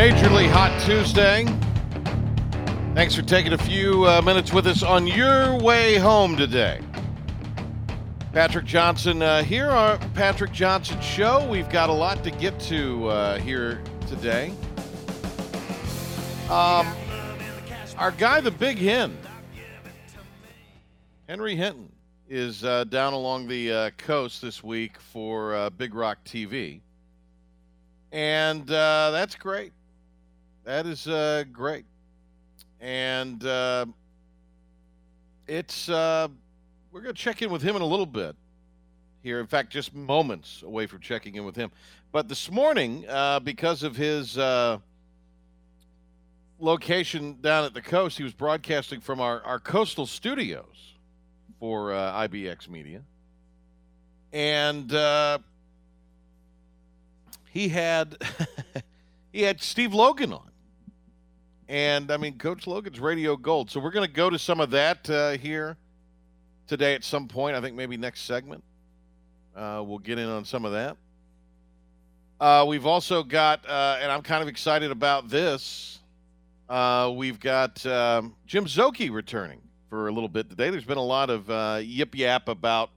Majorly Hot Tuesday. Thanks for taking a few uh, minutes with us on your way home today. Patrick Johnson uh, here, our Patrick Johnson Show. We've got a lot to get to uh, here today. Um, our guy, the Big Hen, Henry Hinton, is uh, down along the uh, coast this week for uh, Big Rock TV. And uh, that's great. That is great. And uh, it's, uh, we're going to check in with him in a little bit here. In fact, just moments away from checking in with him. But this morning, uh, because of his uh, location down at the coast, he was broadcasting from our, our coastal studios for uh, IBX Media. And uh, he had he had Steve Logan on. And I mean, Coach Logan's radio gold. So we're going to go to some of that uh, here today at some point. I think maybe next segment. Uh, we'll get in on some of that. Uh, we've also got, uh, and I'm kind of excited about this. Uh, we've got um, Jim Szoke returning for a little bit today. There's been a lot of uh, yip yap about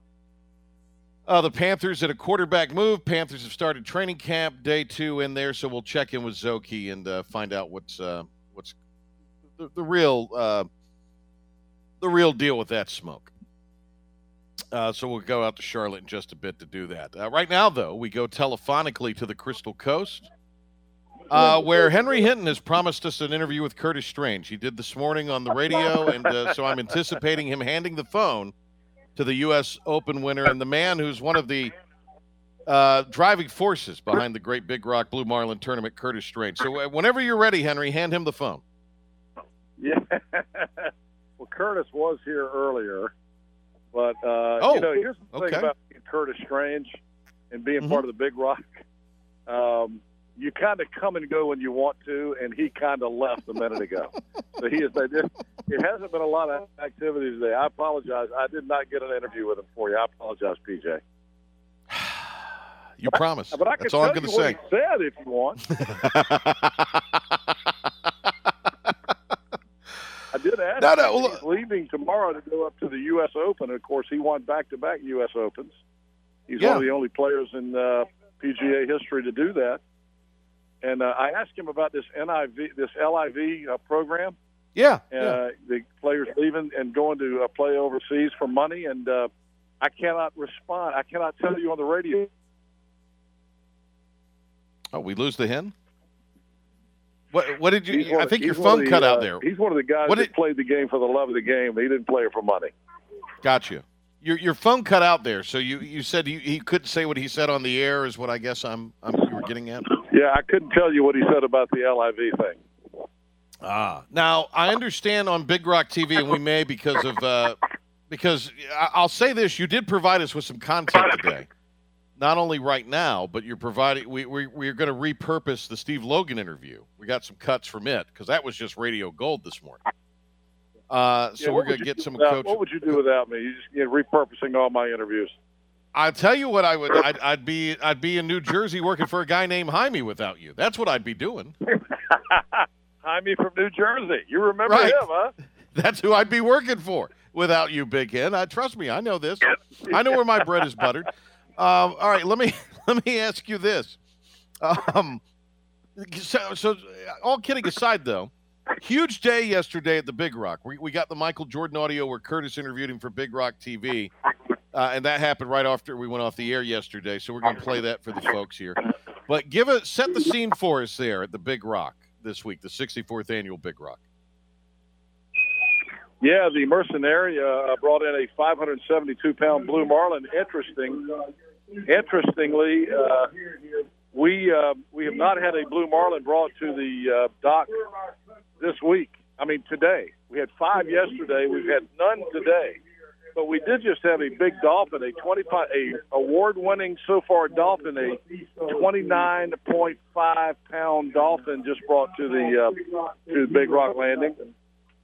uh, the Panthers at a quarterback move. Panthers have started training camp day two in there, so we'll check in with Szoke and uh, find out what's uh, the, the real uh, the real deal with that smoke. Uh, so we'll go out to Charlotte in just a bit to do that. Uh, right now, though, we go telephonically to the Crystal Coast, uh, where Henry Hinton has promised us an interview with Curtis Strange. He did this morning on the radio, and uh, so I'm anticipating him handing the phone to the U.S. Open winner and the man who's one of the uh, driving forces behind the Great Big Rock Blue Marlin tournament, Curtis Strange. So uh, whenever you're ready, Henry, hand him the phone. Yeah. well, Curtis was here earlier, but uh, Oh, you know, here's the thing about being Curtis Strange and being Mhm. part of the Big Rock. Um, you kind of come and go when you want to, and he kind of left a minute ago. so he is. It, hasn't been a lot of activity today. I apologize. I did not get an interview with him for you. I apologize, PJ. You promise. But I can That's all tell I'm going to what say. he said if you want. Did ask No, no, well, he's leaving tomorrow to go up to the U.S. Open. Of course, he won back-to-back U.S. Opens. He's Yeah. one of the only players in uh, PGA history to do that. And uh, I asked him about this NIV, this LIV uh, program. yeah. Uh, yeah. The players leaving and going to uh, play overseas for money, and uh, I cannot respond. I cannot tell you on the radio. Oh, we lose the hen. What? What did you? I of- think your of phone the, cut out uh, there. He's one of the guys What that did- played the game for the love of the game. He didn't play it for money. Got you. Your your phone cut out there. So you you said he, he couldn't say what he said on the air. Is what I guess I'm I'm you were getting at. Yeah, I couldn't tell you what he said about the LIV thing. Ah. Now I understand on Big Rock TV, and we may because of uh, because I'll say this: you did provide us with some content today. Not only right now, but you're providing. We we we're going to repurpose the Steve Logan interview. We got some cuts from it because that was just radio gold this morning. Uh, so Yeah, we're going to get some without-. What would you do without me? You just you know, repurposing all my interviews. I'll tell you what I would. I'd, I'd be. I'd be in New Jersey working for a guy named Jaime without you. That's what I'd be doing. Jaime from New Jersey. You remember Right. him, huh? That's who I'd be working for without you, Big Hen. I trust me. I know this. I know where my bread is buttered. Um, all right. Let me let me ask you this. Um, so, so, all kidding aside, though, huge day yesterday at the Big Rock. We, we got the Michael Jordan audio where Curtis interviewed him for Big Rock TV, uh, and that happened right after we went off the air yesterday. So we're going to play that for the folks here. But give it set the scene for us there at the Big Rock this week, the 64th annual Big Rock. Yeah, the Mercenary uh, brought in a 572 pound blue marlin. Interesting. Interestingly, uh, we uh, we have not had a blue marlin brought to the uh, dock this week. I mean today. We had five yesterday. We've had none today. But we did just have a big dolphin, a 25, a award-winning so far dolphin, a 29.5 pound dolphin just brought to the uh, to the Big Rock Landing,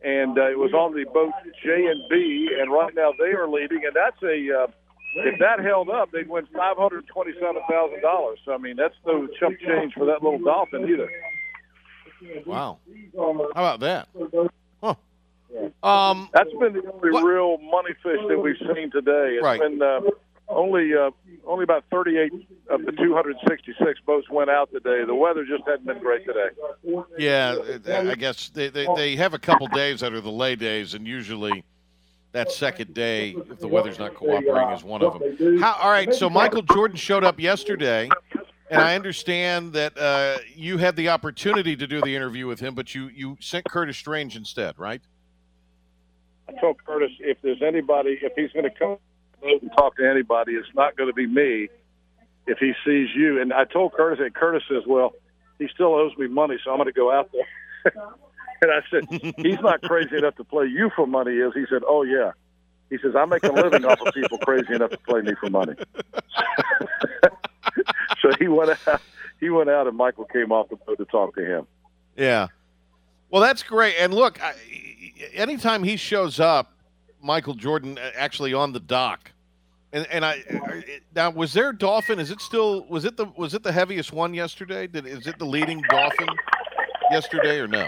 and uh, it was on the boat J and B, and right now they are leading, and that's a uh, if that held up, they'd win five hundred twenty-seven thousand dollars. So I mean, that's no chump change for that little dolphin either. Wow, how about that? Huh. Um, That's been the only what? real money fish that we've seen today. It's right. been uh, only uh, only about 38 of the 266 boats went out today. The weather just hadn't been great today. Yeah, I guess they, they, they have a couple days that are the lay days, and usually that second day, if the weather's not cooperating, is one of them. How, all right, so Michael Jordan showed up yesterday, and I understand that uh, you had the opportunity to do the interview with him, but you, you sent Curtis Strange instead, right? I told Curtis if there's anybody, if he's going to come and talk to anybody, it's not going to be me. If he sees you, and I told Curtis, and Curtis says, "Well, he still owes me money, so I'm going to go out there." and I said, "He's not crazy enough to play you for money, is he?" Said, "Oh yeah." He says, "I make a living off of people crazy enough to play me for money." so he went out. He went out, and Michael came off the boat to talk to him. Yeah. Well, that's great. And look, I, anytime he shows up, Michael Jordan uh, actually on the dock, and and I now was there dolphin? Is it still was it the was it the heaviest one yesterday? Did is it the leading dolphin yesterday or no?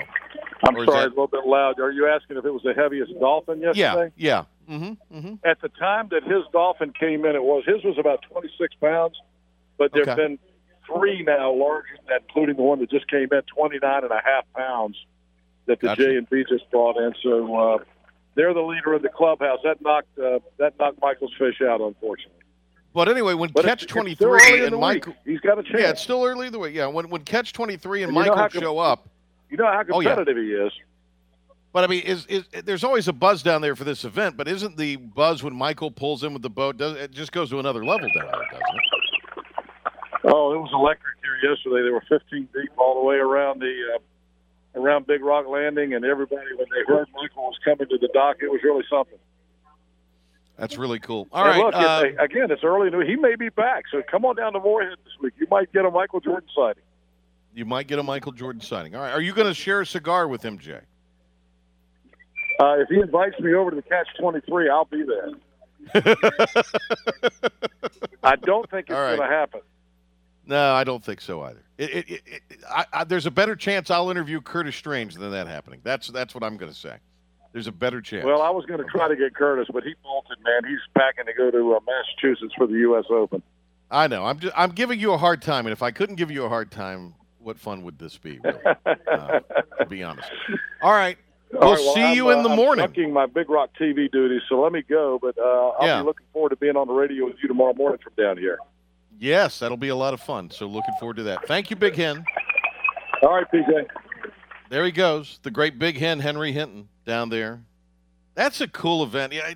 I'm sorry, that... a little bit loud. Are you asking if it was the heaviest dolphin yesterday? Yeah, yeah. Mm-hmm, mm-hmm. At the time that his dolphin came in, it was his was about 26 pounds, but there've okay. been three now larger, than that, including the one that just came in, 29 and a half pounds that the gotcha. J and B just brought in. So uh, they're the leader of the clubhouse. That knocked uh, that knocked Michael's fish out, unfortunately. But anyway, when but Catch twenty three and Michael, he's got a chance. Yeah, it's still early the way. Yeah, when when Catch twenty three and, and Michael com- show up, you know how competitive oh, yeah. he is. But I mean, is, is there's always a buzz down there for this event? But isn't the buzz when Michael pulls in with the boat? Does it just goes to another level down there, doesn't it? Oh, it was electric here yesterday. They were 15 deep all the way around the uh, around Big Rock Landing, and everybody when they heard Michael was coming to the dock, it was really something. That's really cool. All and right. Look, uh, again, it's early. He may be back, so come on down to Morehead this week. You might get a Michael Jordan sighting. You might get a Michael Jordan sighting. All right. Are you going to share a cigar with him, Jay? Uh, if he invites me over to the Catch Twenty Three, I'll be there. I don't think it's right. going to happen. No, I don't think so either. It, it, it, I, I, there's a better chance I'll interview Curtis Strange than that happening. That's that's what I'm going to say. There's a better chance. Well, I was going to try to get Curtis, but he bolted. Man, he's packing to go to uh, Massachusetts for the U.S. Open. I know. I'm just, I'm giving you a hard time, and if I couldn't give you a hard time, what fun would this be? Really? uh, to be honest. All right. We'll, All right, well see I'm, you in the uh, morning. I'm my Big Rock TV duties, so let me go. But uh, I'll yeah. be looking forward to being on the radio with you tomorrow morning from down here. Yes, that'll be a lot of fun. So looking forward to that. Thank you, Big Hen. All right, PJ. There he goes, the great Big Hen, Henry Hinton, down there. That's a cool event. Yeah,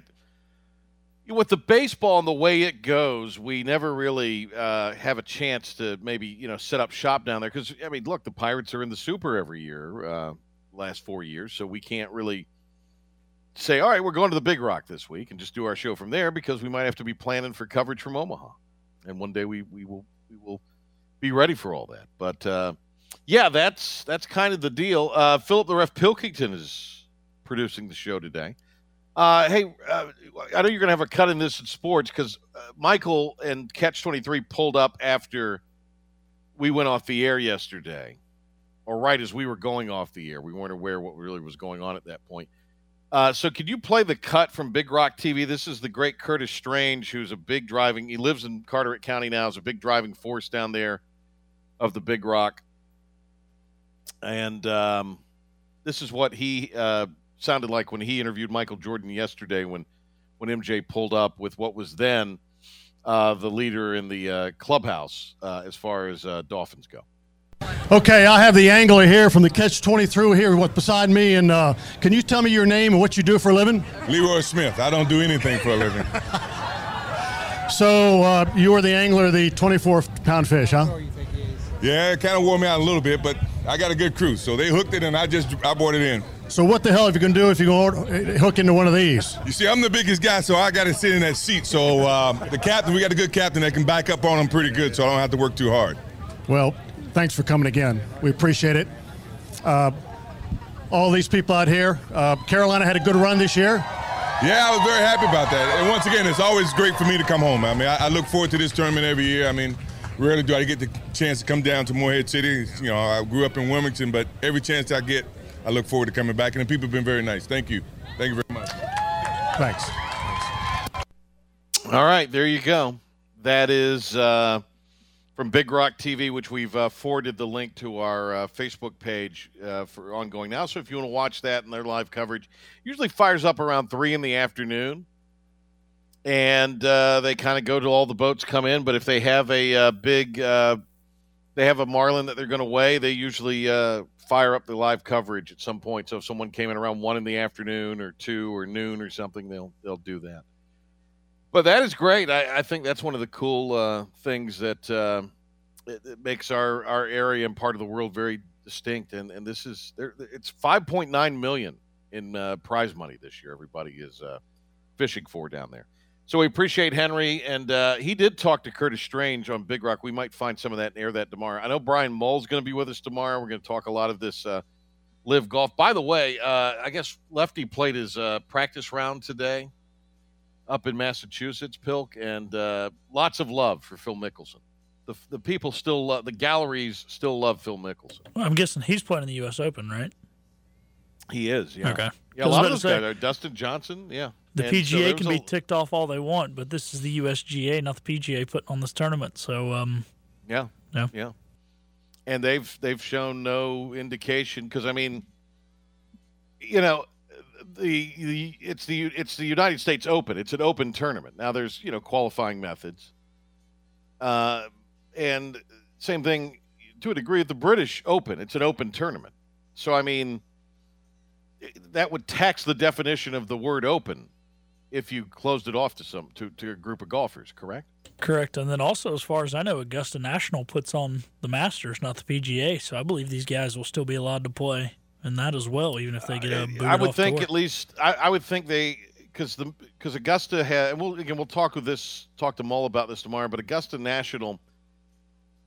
with the baseball and the way it goes, we never really uh, have a chance to maybe you know set up shop down there because I mean, look, the Pirates are in the Super every year, uh, last four years, so we can't really say, all right, we're going to the Big Rock this week and just do our show from there because we might have to be planning for coverage from Omaha and one day we we will we will be ready for all that. But uh, yeah, that's that's kind of the deal. Uh, Philip the Ref Pilkington is producing the show today. Uh, hey, uh, I know you're going to have a cut in this in sports because uh, Michael and Catch 23 pulled up after we went off the air yesterday, or right as we were going off the air. We weren't aware what really was going on at that point. Uh, so could you play the cut from Big Rock TV? This is the great Curtis Strange, who's a big driving. He lives in Carteret County now. Is a big driving force down there of the Big Rock, and um, this is what he uh, sounded like when he interviewed Michael Jordan yesterday. When when MJ pulled up with what was then uh, the leader in the uh, clubhouse uh, as far as uh, Dolphins go. Okay, I have the angler here from the Catch 23 here What beside me. And uh, can you tell me your name and what you do for a living? Leroy Smith. I don't do anything for a living. so uh, you are the angler of the 24 pound fish, huh? Yeah, it kind of wore me out a little bit, but I got a good crew. So they hooked it and I just I brought it in. So what the hell are you going to do if you go hook into one of these? You see, I'm the biggest guy, so I got to sit in that seat. So uh, the captain, we got a good captain that can back up on him pretty good, so I don't have to work too hard. Well, thanks for coming again. We appreciate it. Uh, all these people out here. Uh, Carolina had a good run this year. Yeah, I was very happy about that. And once again, it's always great for me to come home. I mean, I, I look forward to this tournament every year. I mean, rarely do I get the chance to come down to Morehead City. You know, I grew up in Wilmington, but every chance I get, I look forward to coming back. And the people have been very nice. Thank you. Thank you very much. Thanks. All right, there you go. That is uh, from Big Rock TV, which we've uh, forwarded the link to our uh, Facebook page uh, for ongoing now. So if you want to watch that and their live coverage, usually fires up around three in the afternoon and uh, they kind of go to all the boats come in. But if they have a uh, big, uh, they have a marlin that they're going to weigh, they usually uh, fire up the live coverage at some point. So if someone came in around one in the afternoon or two or noon or something, they'll they'll do that. But that is great. I, I think that's one of the cool uh, things that uh, it, it makes our, our area and part of the world very distinct. And and this is there. It's five point nine million in prize money this year. Everybody is fishing for down there. So we appreciate Henry, and uh, he did talk to Curtis Strange on Big Rock. We might find some of that and air that tomorrow. I know Brian Mull's going to be with us tomorrow. We're going to talk a lot of this uh, live golf. By the way, uh, I guess Lefty played his uh, practice round today up in Massachusetts, Pilk, and uh, lots of love for Phil Mickelson. The, the people still love, the galleries still love Phil Mickelson. Well, I'm guessing he's playing in the U.S. Open, right? He is, yeah. Okay. Yeah, a lot of those guys are Dustin Johnson, yeah. The And PGA there can be a- ticked off all they want, but this is the USGA, not the PGA, putting on this tournament. So, um, Yeah. Yeah. Yeah. And they've they've shown no indication because I mean, you know, the, the it's the it's the United States Open. It's an open tournament. Now there's you know qualifying methods, uh, and same thing to a degree at the British Open. It's an open tournament. So I mean, that would tax the definition of the word open if you closed it off to some to, to a group of golfers. Correct. correct. And then also, as far as I know, Augusta National puts on the Masters, not the PGA. So I believe these guys will still be allowed to play in that as well, even if they get a I would think at least I, I would think they because the because Augusta had and we'll again we'll talk with this talk to Mull about this tomorrow, but Augusta National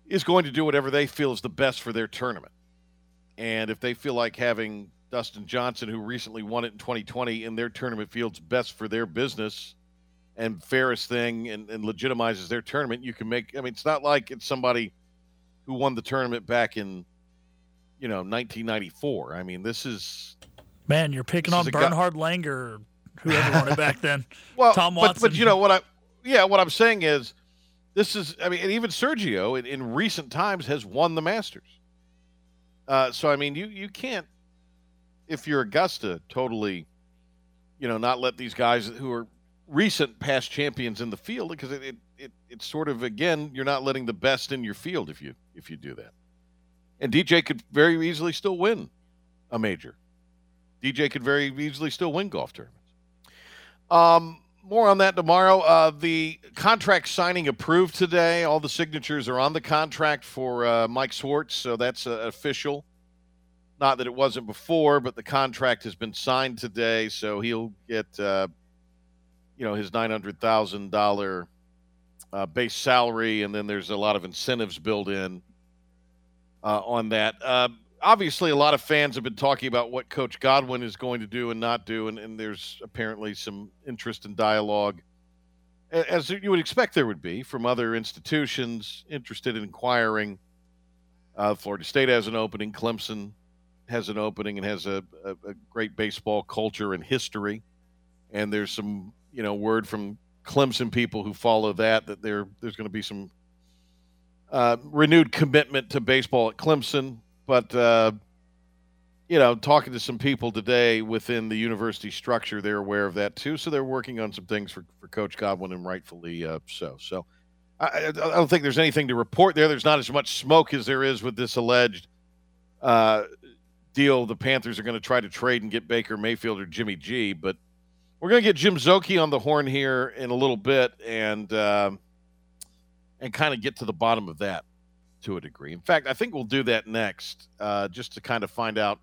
is going to do whatever they feel is the best for their tournament, and if they feel like having Dustin Johnson, who recently won it in 2020, in their tournament field's best for their business and fairest thing and, and legitimizes their tournament, you can make. I mean, it's not like it's somebody who won the tournament back in you know 1994. I mean, this is Man, you're picking on a guy- Bernhard Langer or whoever won it back then. Well, Tom but, but you know what I, yeah, what I'm saying is, this is, I mean, and even Sergio in, in recent times has won the Masters. Uh, so I mean, you you can't, if you're Augusta, totally, you know, not let these guys who are recent past champions in the field because it, it, it it's sort of again you're not letting the best in your field if you if you do that. And DJ could very easily still win a major. DJ could very easily still win golf tournaments. Um, more on that tomorrow. Uh, the contract signing approved today. All the signatures are on the contract for uh, Mike Swartz, so that's uh, official. Not that it wasn't before, but the contract has been signed today, so he'll get, uh, you know, his nine hundred thousand dollar uh, base salary, and then there's a lot of incentives built in uh, on that. Uh, obviously, a lot of fans have been talking about what Coach Godwin is going to do and not do, and, and there's apparently some interest and dialogue, as you would expect there would be from other institutions interested in inquiring. Uh, Florida State has an opening. Clemson has an opening and has a, a, a great baseball culture and history. And there's some, you know, word from Clemson people who follow that that there there's going to be some uh, renewed commitment to baseball at Clemson. But uh, you know, talking to some people today within the university structure, they're aware of that too. So they're working on some things for, for Coach Godwin, and rightfully uh, so. So I, I don't think there's anything to report there. There's not as much smoke as there is with this alleged uh, deal. The Panthers are going to try to trade and get Baker Mayfield or Jimmy G, but we're going to get Jim Szoke on the horn here in a little bit and um and kind of get to the bottom of that to a degree. In fact, I think we'll do that next, uh, just to kind of find out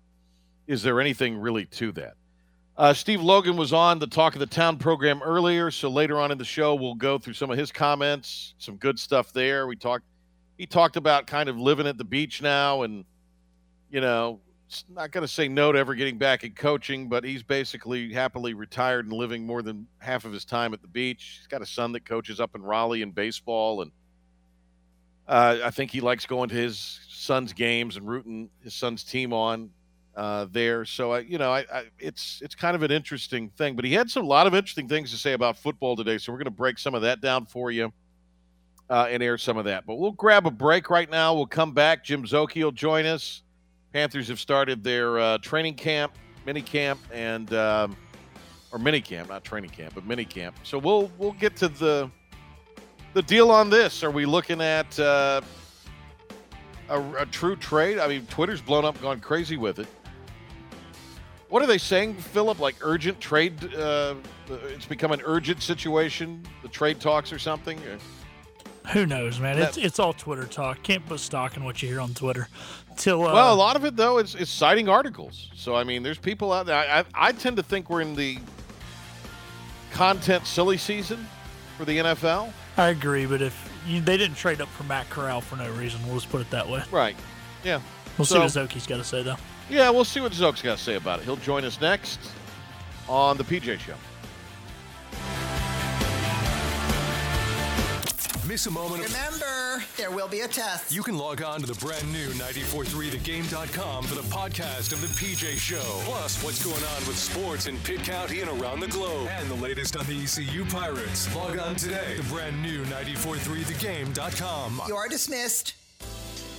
is there anything really to that? Uh, Steve Logan was on the Talk of the Town program earlier, so later on in the show we'll go through some of his comments, some good stuff there. We talked, he talked about kind of living at the beach now, and you know, not going to say no to ever getting back in coaching, but he's basically happily retired and living more than half of his time at the beach. He's got a son that coaches up in Raleigh in baseball, and uh, I think he likes going to his son's games and rooting his son's team on uh, there. So I, you know, I, I, it's it's kind of an interesting thing. But he had some, a lot of interesting things to say about football today. So we're going to break some of that down for you uh, and air some of that. But we'll grab a break right now. We'll come back. Jim Szoke will join us. Panthers have started their uh, training camp, mini camp, and um, or mini camp, not training camp, but mini camp. So we'll we'll get to the the deal on this. Are we looking at uh, a, a, true trade? I mean, Twitter's blown up, gone crazy with it. What are they saying, Philip? Like urgent trade? Uh, it's become an urgent situation. The trade talks or something. Who knows, man? It's it's all Twitter talk. Can't put stock in what you hear on Twitter. Till uh, well, a lot of it though is, is citing articles. So I mean, there's people out there. I, I, I tend to think we're in the content silly season for the NFL. I agree, but if you, they didn't trade up for Matt Corral for no reason, we'll just put it that way. Right. Yeah. We'll so, see what Szoke's got to say though. Yeah, we'll see what Szoke's got to say about it. He'll join us next on the PJ Show. Miss a moment. Remember, there will be a test. You can log on to the brand new 943thegame.com for the podcast of the PJ Show. Plus, what's going on with sports in Pitt County and around the globe. And the latest on the ECU Pirates. Log on today. The brand new 943thegame.com. You are dismissed.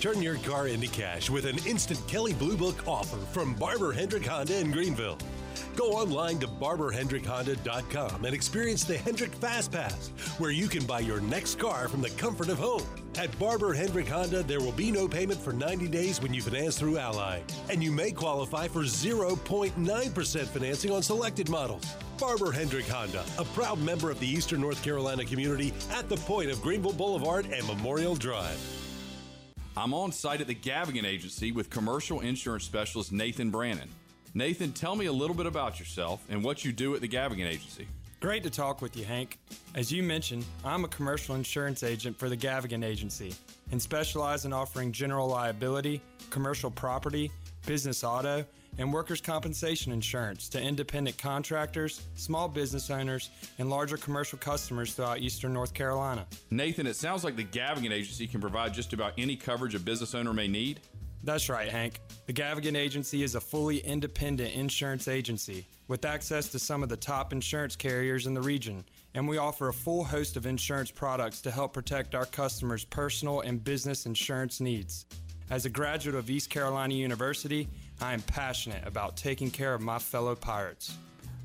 Turn your car into cash with an instant Kelley Blue Book offer from Barber Hendrick Honda in Greenville. Go online to barberhendrickhonda.com and experience the Hendrick Fast Pass, where you can buy your next car from the comfort of home. At Barber Hendrick Honda, there will be no payment for 90 days when you finance through Ally, and you may qualify for 0.9% financing on selected models. Barber Hendrick Honda, a proud member of the Eastern North Carolina community at the point of Greenville Boulevard and Memorial Drive. I'm on site at the Gavigan Agency with commercial insurance specialist Nathan Brannon. Nathan, tell me a little bit about yourself and what you do at the Gavigan Agency. Great to talk with you, Hank. As you mentioned, I'm a commercial insurance agent for the Gavigan Agency and specialize in offering general liability, commercial property, business auto, and workers' compensation insurance to independent contractors, small business owners, and larger commercial customers throughout eastern North Carolina. Nathan, it sounds like the Gavigan Agency can provide just about any coverage a business owner may need. That's right, Hank. The Gavigan Agency is a fully independent insurance agency with access to some of the top insurance carriers in the region, and we offer a full host of insurance products to help protect our customers' personal and business insurance needs. As a graduate of East Carolina University, I am passionate about taking care of my fellow pirates.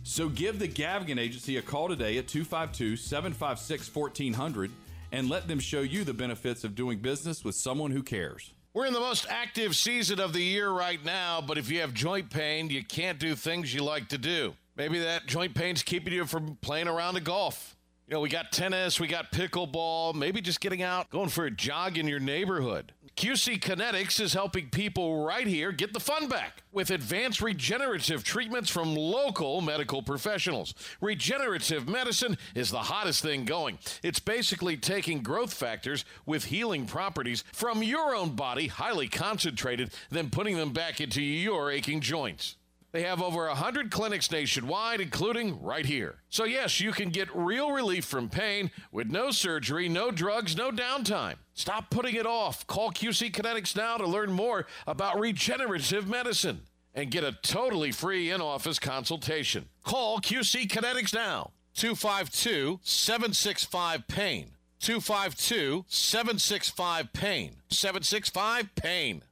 So give the Gavigan Agency a call today at 252 756 1400 and let them show you the benefits of doing business with someone who cares. We're in the most active season of the year right now, but if you have joint pain, you can't do things you like to do. Maybe that joint pain's keeping you from playing around the golf. You know, we got tennis, we got pickleball, maybe just getting out, going for a jog in your neighborhood. QC Kinetics is helping people right here get the fun back with advanced regenerative treatments from local medical professionals. Regenerative medicine is the hottest thing going. It's basically taking growth factors with healing properties from your own body, highly concentrated, then putting them back into your aching joints. They have over 100 clinics nationwide, including right here. So, yes, you can get real relief from pain with no surgery, no drugs, no downtime. Stop putting it off. Call QC Kinetics now to learn more about regenerative medicine and get a totally free in office consultation. Call QC Kinetics now. 252 765 PAIN. 252 765 PAIN. 765 PAIN.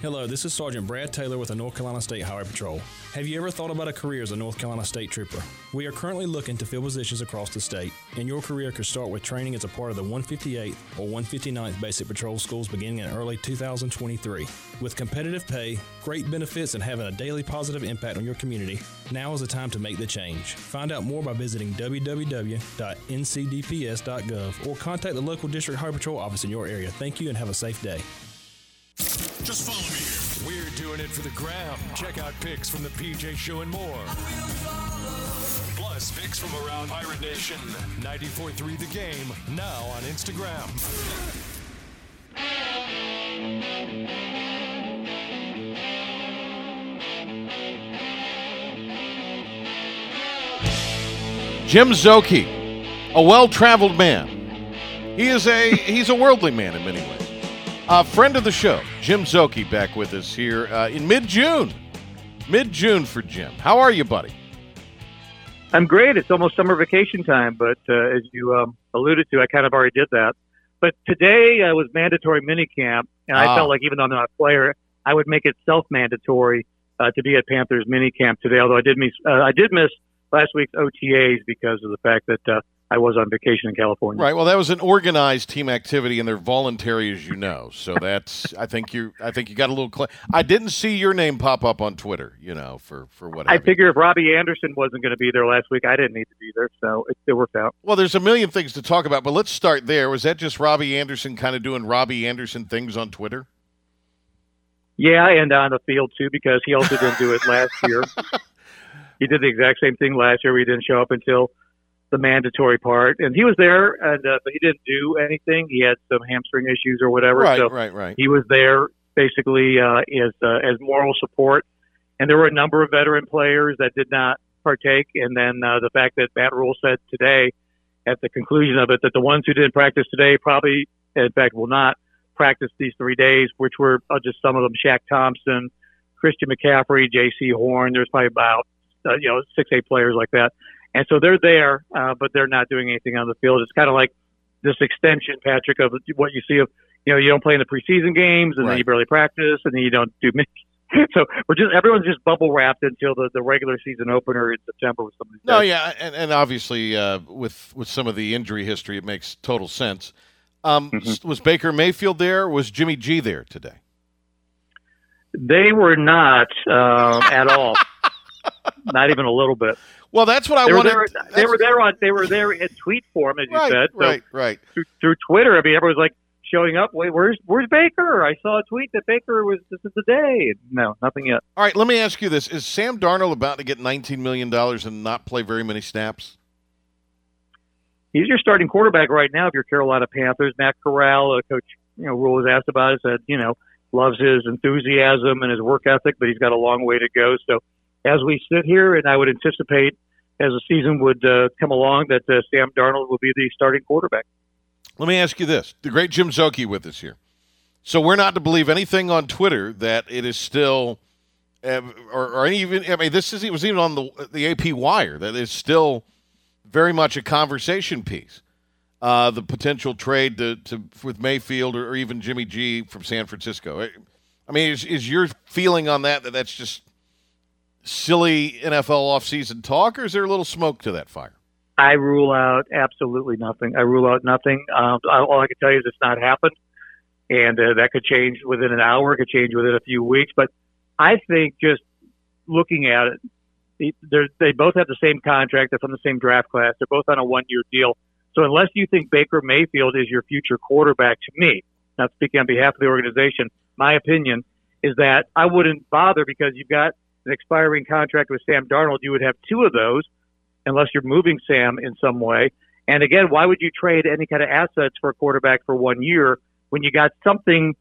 Hello, this is Sergeant Brad Taylor with the North Carolina State Highway Patrol. Have you ever thought about a career as a North Carolina State Trooper? We are currently looking to fill positions across the state, and your career could start with training as a part of the 158th or 159th Basic Patrol Schools beginning in early 2023. With competitive pay, great benefits, and having a daily positive impact on your community, now is the time to make the change. Find out more by visiting www.ncdps.gov or contact the local District Highway Patrol office in your area. Thank you and have a safe day. Just follow me. We're doing it for the gram. Check out pics from the PJ Show and more. Plus, pics from around Pirate Nation. 94.3 The Game, now on Instagram. Jim Szoke, a well-traveled man. He is a he's a worldly man in many ways. A friend of the show, Jim Szoke, back with us here uh, in mid-June. Mid-June for Jim. How are you, buddy? I'm great. It's almost summer vacation time, but uh, as you um, alluded to, I kind of already did that. But today uh, was mandatory minicamp, and I Ah. felt like even though I'm not a player, I would make it self-mandatory uh, to be at Panthers minicamp today. Although I did miss, uh, I did miss last week's OTAs because of the fact that uh, I was on vacation in California. Right. Well, that was an organized team activity, and they're voluntary, as you know. So that's I think you I think you got a little. Cl- I didn't see your name pop up on Twitter. You know, for for what. I have you. figure if Robbie Anderson wasn't going to be there last week, I didn't need to be there, so it, it worked out. Well, there's a million things to talk about, but let's start there. Was that just Robbie Anderson kind of doing Robbie Anderson things on Twitter? Yeah, and on the field too, because he also didn't do it last year. He did the exact same thing last year. He didn't show up until the mandatory part, and he was there, and uh, but he didn't do anything. He had some hamstring issues or whatever. Right, so right, right. He was there basically uh, as uh, as moral support, and there were a number of veteran players that did not partake. And then uh, the fact that Matt Rhule said today, at the conclusion of it, that the ones who didn't practice today probably, in fact, will not practice these three days, which were uh, just some of them: Shaq Thompson, Christian McCaffrey, Jaycee Horn. There's probably about uh, you know six, eight players like that, and so they're there, uh, but they're not doing anything on the field. It's kind of like this extension, Patrick, of what you see of you know you don't play in the preseason games, and then you barely practice, and then you don't do. Much. So we're just everyone's just bubble wrapped until the, the regular season opener in September with some No, yeah, and, and obviously uh, with with some of the injury history, it makes total sense. Um, Mm-hmm. Was Baker Mayfield there? Was Jimmy G there today? They were not uh, at all, not even a little bit. Well, that's what I they were wanted. there, they were there on they were there in tweet form, as you Right, said. So right, right. Through, through Twitter, I mean, everyone's like showing up. Wait, where's where's Baker? I saw a tweet that Baker was this is the day. No, nothing yet. All right, let me ask you this: Is Sam Darnold about to get 19 million dollars and not play very many snaps? He's your starting quarterback right now. If you're Carolina Panthers, Matt Corral, uh, coach, you know, Rhule was asked about it. Said you know loves his enthusiasm and his work ethic, but he's got a long way to go. So as we sit here, and I would anticipate as the season would uh, come along that uh, Sam Darnold will be the starting quarterback. Let me ask you this: The great Jim Szoke with us here. So we're not to believe anything on Twitter that it is still, or, or even. I mean, this is it was even on the the AP wire that is still very much a conversation piece. Uh, the potential trade to, to with Mayfield or, or even Jimmy G from San Francisco. I- I mean, is, is your feeling on that that that's just silly NFL offseason talk, or is there a little smoke to that fire? I rule out absolutely nothing. I rule out nothing. Um, all I can tell you is it's not happened, and uh, that could change within an hour. It could change within a few weeks. But I think just looking at it, they- both have the same contract. They're from the same draft class. They're both on a one-year deal. So unless you think Baker Mayfield is your future quarterback, to me, not speaking on behalf of the organization, my opinion is that I wouldn't bother because you've got an expiring contract with Sam Darnold. You would have two of those unless you're moving Sam in some way. And again, why would you trade any kind of assets for a quarterback for one year when you got something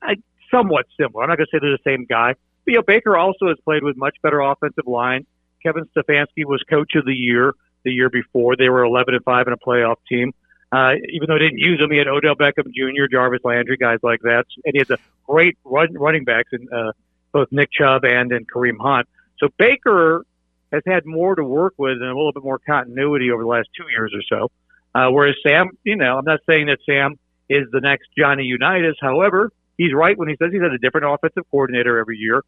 uh, somewhat similar? I'm not going to say they're the same guy. But, you know, Baker also has played with much better offensive line. Kevin Stefanski was coach of the year the year before. They were 11 and 5 in a playoff team. Uh, even though they didn't use him, he had Odell Beckham Jr., Jarvis Landry, guys like that. And he had the great run, running backs in uh, both Nick Chubb and in Kareem Hunt. So Baker has had more to work with and a little bit more continuity over the last two years or so. Uh, whereas Sam, you know, I'm not saying that Sam is the next Johnny Unitas. However, he's right when he says he's had a different offensive coordinator every year.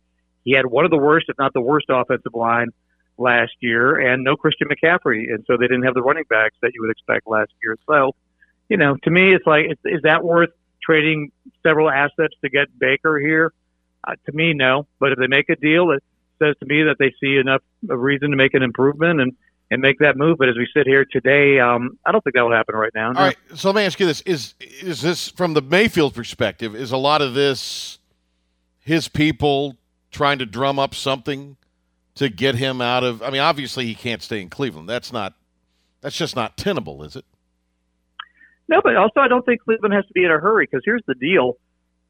He had one of the worst, if not the worst, offensive line last year, and no Christian McCaffrey, and so they didn't have the running backs that you would expect last year. So, you know, to me, it's like, is, is that worth trading several assets to get Baker here? Uh, to me, no. But if they make a deal, it says to me that they see enough of reason to make an improvement and and make that move. But as we sit here today, um, I don't think that will happen right now. no. All right, so let me ask you this: is is this from the Mayfield perspective? Is a lot of this his people trying to drum up something to get him out of? I mean, obviously he can't stay in Cleveland. That's not. That's just not tenable, is it? No, but also I don't think Cleveland has to be in a hurry because here's the deal: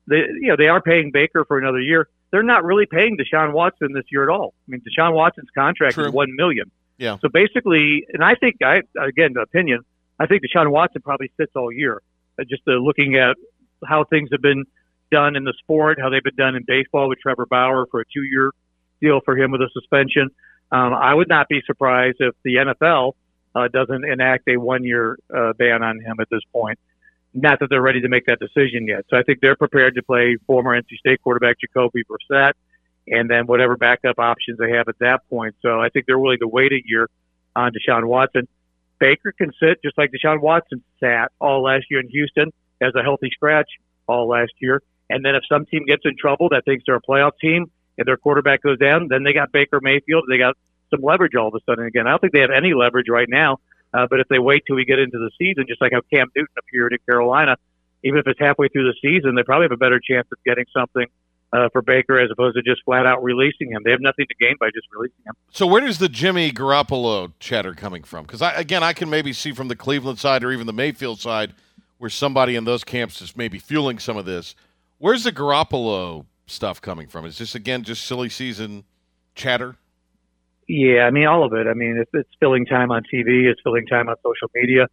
they you know they are paying Baker for another year. They're not really paying Deshaun Watson this year at all. I mean, Deshaun Watson's contract True. is one million. Yeah. So basically, and I think I again opinion, I think Deshaun Watson probably sits all year. Uh, just uh, looking at how things have been done in the sport, how they've been done in baseball with Trevor Bauer for a two-year deal for him with a suspension. Um, I would not be surprised if the NFL uh, doesn't enact a one-year uh, ban on him at this point. Not that they're ready to make that decision yet. So I think they're prepared to play former NC State quarterback Jacoby Brissett, and then whatever backup options they have at that point. So I think they're willing to wait a year on Deshaun Watson. Baker can sit just like Deshaun Watson sat all last year in Houston as a healthy scratch all last year. And then if some team gets in trouble that thinks they're a playoff team and their quarterback goes down, then they got Baker Mayfield. They got some leverage all of a sudden. Again, I don't think they have any leverage right now. Uh, but if they wait till we get into the season, just like how Cam Newton appeared in Carolina, even if it's halfway through the season, they probably have a better chance of getting something uh, for Baker as opposed to just flat out releasing him. They have nothing to gain by just releasing him. So where does the Jimmy Garoppolo chatter coming from? Because again, I can maybe see from the Cleveland side or even the Mayfield side where somebody in those camps is maybe fueling some of this. Where's the Garoppolo stuff coming from? Is this again just silly season chatter? Yeah, I mean all of it. I mean it's, it's filling time on TV, it's filling time on social media.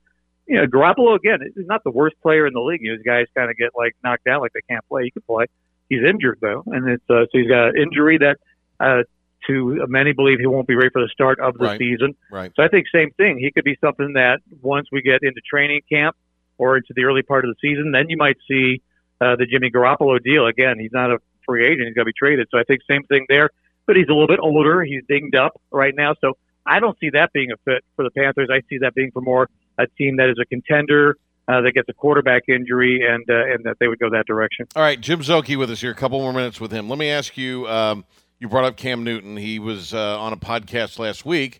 You know, Garoppolo again is not the worst player in the league. You know, these guys kind of get like knocked out, like they can't play. He can play. He's injured though, and it's uh, so he's got an injury that uh, to many believe he won't be ready for the start of the Right. season. Right. So I think same thing. He could be something that once we get into training camp or into the early part of the season, then you might see uh, the Jimmy Garoppolo deal again. He's not a free agent; he's going to be traded. So I think same thing there. But he's a little bit older. He's dinged up right now, so I don't see that being a fit for the Panthers. I see that being for more a team that is a contender uh, that gets a quarterback injury, and uh, and that they would go that direction. All right, Jim Szoke with us here. A couple more minutes with him. Let me ask you. Um, you brought up Cam Newton. He was uh, on a podcast last week.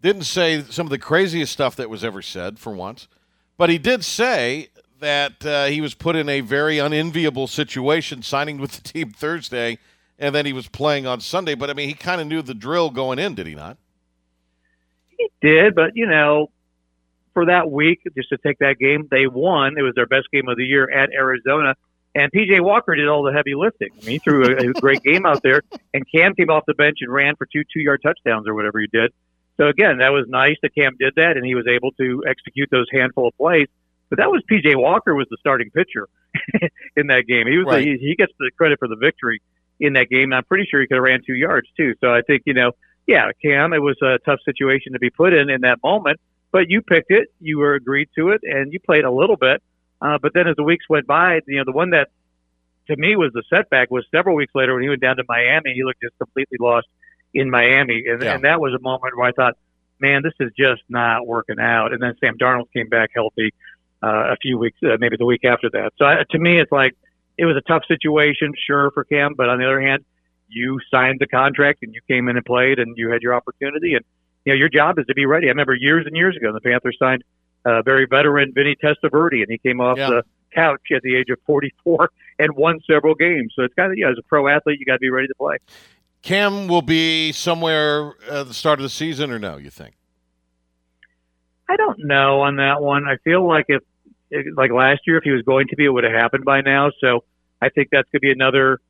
Didn't say some of the craziest stuff that was ever said for once, but he did say that uh, he was put in a very unenviable situation signing with the team Thursday, and then he was playing on Sunday. But I mean, he kind of knew the drill going in, did he not? He did, but you know, for that week, just to take that game, they won. It was their best game of the year at Arizona. And PJ Walker did all the heavy lifting. I mean, he threw a, a great game out there, and Cam came off the bench and ran for two two-yard touchdowns or whatever he did. So again, that was nice that Cam did that, and he was able to execute those handful of plays. But that was PJ Walker was the starting pitcher in that game. He was Right. the, he, he gets the credit for the victory in that game. And I'm pretty sure he could have ran two yards too. So I think you know, yeah, Cam, it was a tough situation to be put in in that moment, but you picked it, you were agreed to it, and you played a little bit. Uh, but then as the weeks went by, you know, the one that to me was the setback was several weeks later when he went down to Miami. He looked just completely lost in Miami, and, Yeah. and that was a moment where I thought, man, this is just not working out. And then Sam Darnold came back healthy uh, a few weeks, uh, maybe the week after that. So I, to me, it's like it was a tough situation, sure, for Cam, but on the other hand, you signed the contract and you came in and played and you had your opportunity and you know your job is to be ready. I remember years and years ago the Panthers signed a very veteran Vinny Testaverde and he came off Yeah. the couch at the age of 44 and won several games. So it's kind of yeah, as a pro athlete, you got to be ready to play. Cam will be somewhere at the start of the season, or no? You think? I don't know on that one. I feel like if, like last year, if he was going to be, it would have happened by now. So I think that's going to be another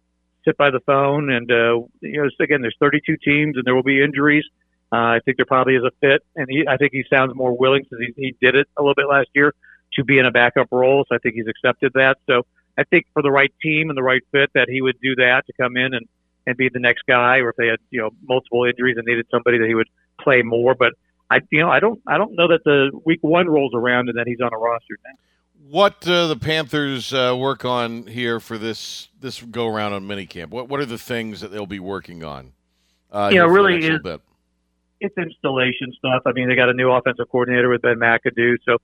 sit by the phone. And, uh, you know, again, there's 32 teams and there will be injuries. Uh, I think there probably is a fit. And he, I think he sounds more willing because he, he did it a little bit last year to be in a backup role. So I think he's accepted that. So I think for the right team and the right fit that he would do that to come in and, and be the next guy, or if they had, you know, multiple injuries and needed somebody that he would play more. But I, you know, I don't, I don't know that the week one rolls around and that he's on a roster now. What uh, the Panthers uh, work on here for this this go around on minicamp? What what are the things that they'll be working on? Uh, You know, here for the really is- it's installation stuff. I mean, they got a new offensive coordinator with Ben McAdoo. So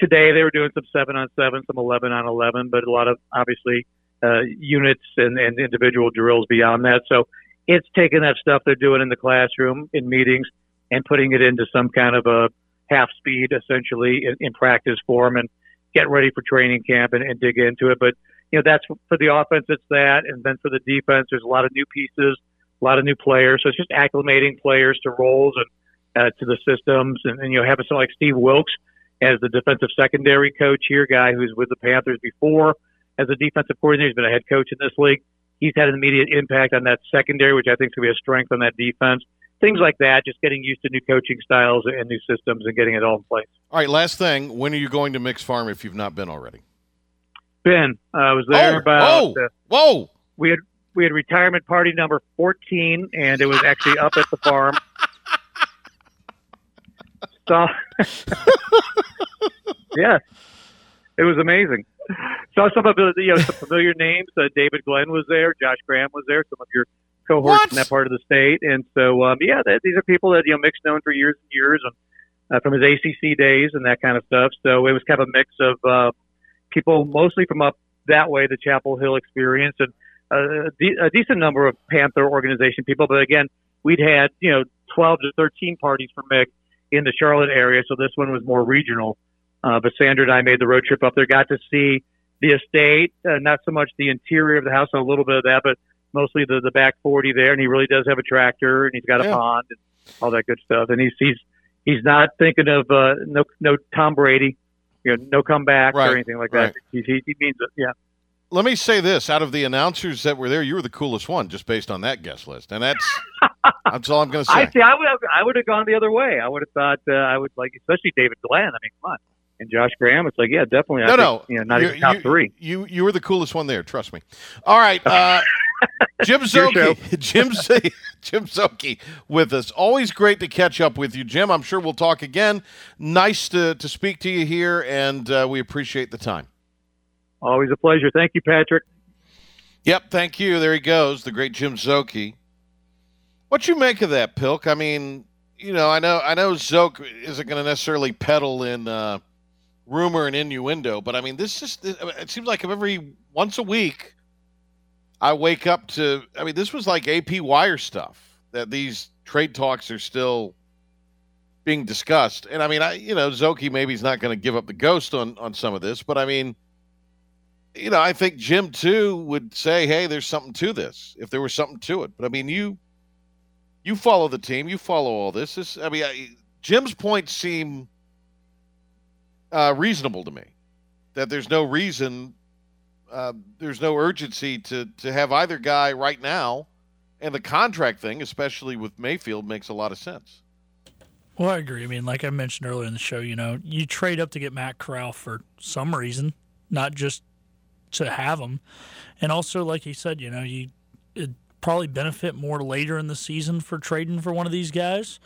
today they were doing some seven on seven, some 11 on 11, but a lot of obviously uh, units and, and individual drills beyond that. So it's taking that stuff they're doing in the classroom in meetings and putting it into some kind of a half speed essentially in, in practice form and get ready for training camp and, and dig into it. But, you know, that's for the offense, it's that. And then for the defense, there's a lot of new pieces a lot of new players. So it's just acclimating players to roles and uh, to the systems, and, and you know having someone like Steve Wilks as the defensive secondary coach here, guy who's with the Panthers before as a defensive coordinator. He's been a head coach in this league. He's had an immediate impact on that secondary, which I think is going to be a strength on that defense. Things like that, just getting used to new coaching styles and new systems and getting it all in place. All right, last thing. When are you going to Mick's Farm if you've not been already? Ben, uh, I was there oh, about. Whoa! Uh, whoa! We had we had retirement party number fourteen, and it was actually up at the farm. So, yeah, it was amazing. Saw some of the you know some familiar names. Uh, David Glenn was there. Josh Graham was there. Some of your cohorts What? in that part of the state, and so um, yeah, that, these are people that you know Mick's known for years and years, and uh, from his ACC days and that kind of stuff. So it was kind of a mix of uh, people, mostly from up that way, the Chapel Hill experience, and uh, a, de- a decent number of Panther organization people. But again, we'd had you know 12 to 13 parties for Mick in the Charlotte area, so this one was more regional. Uh, but Sandra and I made the road trip up there, got to see the estate, uh, not so much the interior of the house, a little bit of that, but mostly the, the back 40 there. And he really does have a tractor and he's got a Yeah. pond and all that good stuff. And he's, he's, he's not thinking of, uh, no, no Tom Brady, you know, no comeback Right, or anything like right. that. He, he, he means it. Yeah. Let me say this: out of the announcers that were there, you were the coolest one, just based on that guest list, and that's that's all I'm going to say. I see. I would have, I would have gone the other way. I would have thought uh, I would like, especially David Glenn. I mean, come on, and Josh Graham. It's like, yeah, definitely. I no, think, no, you know, not You- even top you, three. You you were the coolest one there. Trust me. All right, uh, Jim. Szoke, Jim Z- Jim Szoke with us. Always great to catch up with you, Jim. I'm sure we'll talk again. Nice to to speak to you here, and uh, we appreciate the time. Always a pleasure. Thank you, Patrick. Yep, thank you. There he goes, the great Jim Szoke. What you make of that, Pilk? I mean, you know, I know I know Szoke isn't going to necessarily peddle in uh, rumor and innuendo, but I mean, this just it seems like every once a week I wake up to. I mean, this was like AP Wire stuff that these trade talks are still being discussed, and I mean, I you know, Szoke maybe he's not going to give up the ghost on on some of this, but I mean you know, I think Jim too would say, "Hey, there's something to this." If there was something to it, but I mean, you you follow the team, you follow all this. This, I mean, I, Jim's points seem uh, reasonable to me. That there's no reason, uh, there's no urgency to to have either guy right now, and the contract thing, especially with Mayfield, makes a lot of sense. Well, I agree. I mean, like I mentioned earlier in the show, you know, you trade up to get Matt Corral for some reason, not just to have him. And also, like he said, you know, you it probably benefit more later in the season for trading for one of these guys.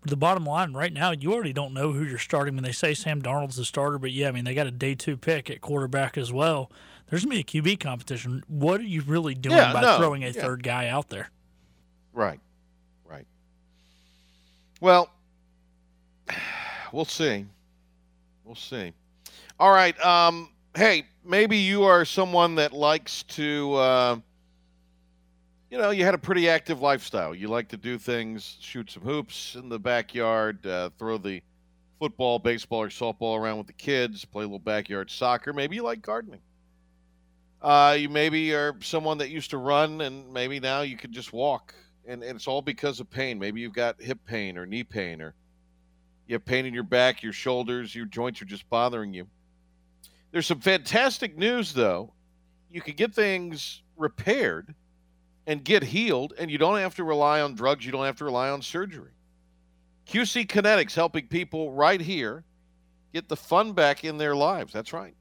But the bottom line, right now, you already don't know who you're starting. When they say Sam Darnold's the starter, but yeah, I mean they got a day two pick at quarterback as well. There's gonna be a QB competition. What are you really doing Yeah, by no, throwing a yeah. third guy out there? Right. Right. Well, we'll see. We'll see. All right. Um, hey, maybe you are someone that likes to, uh, you know, you had a pretty active lifestyle. You like to do things, shoot some hoops in the backyard, uh, throw the football, baseball, or softball around with the kids, play a little backyard soccer. Maybe you like gardening. Uh, you maybe are someone that used to run and maybe now you can just walk. And, and it's all because of pain. Maybe you've got hip pain or knee pain or you have pain in your back, your shoulders, your joints are just bothering you. There's some fantastic news, though. You can get things repaired and get healed, and you don't have to rely on drugs. You don't have to rely on surgery. QC Kinetics helping people right here get the fun back in their lives. That's right.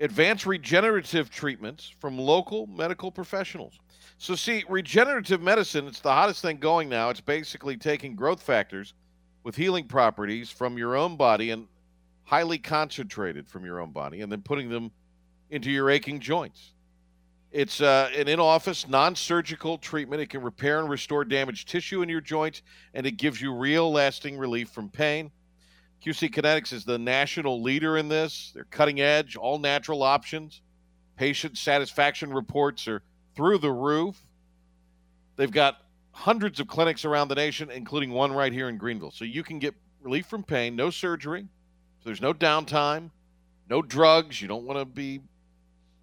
Advanced regenerative treatments from local medical professionals. So, see, regenerative medicine, it's the hottest thing going now. It's basically taking growth factors with healing properties from your own body and highly concentrated from your own body and then putting them into your aching joints. It's uh, an in office, non surgical treatment. It can repair and restore damaged tissue in your joints, and it gives you real lasting relief from pain. QC Kinetics is the national leader in this. They're cutting edge, all natural options. Patient satisfaction reports are through the roof. They've got hundreds of clinics around the nation, including one right here in Greenville. So you can get relief from pain, no surgery. So there's no downtime, no drugs. You don't want to be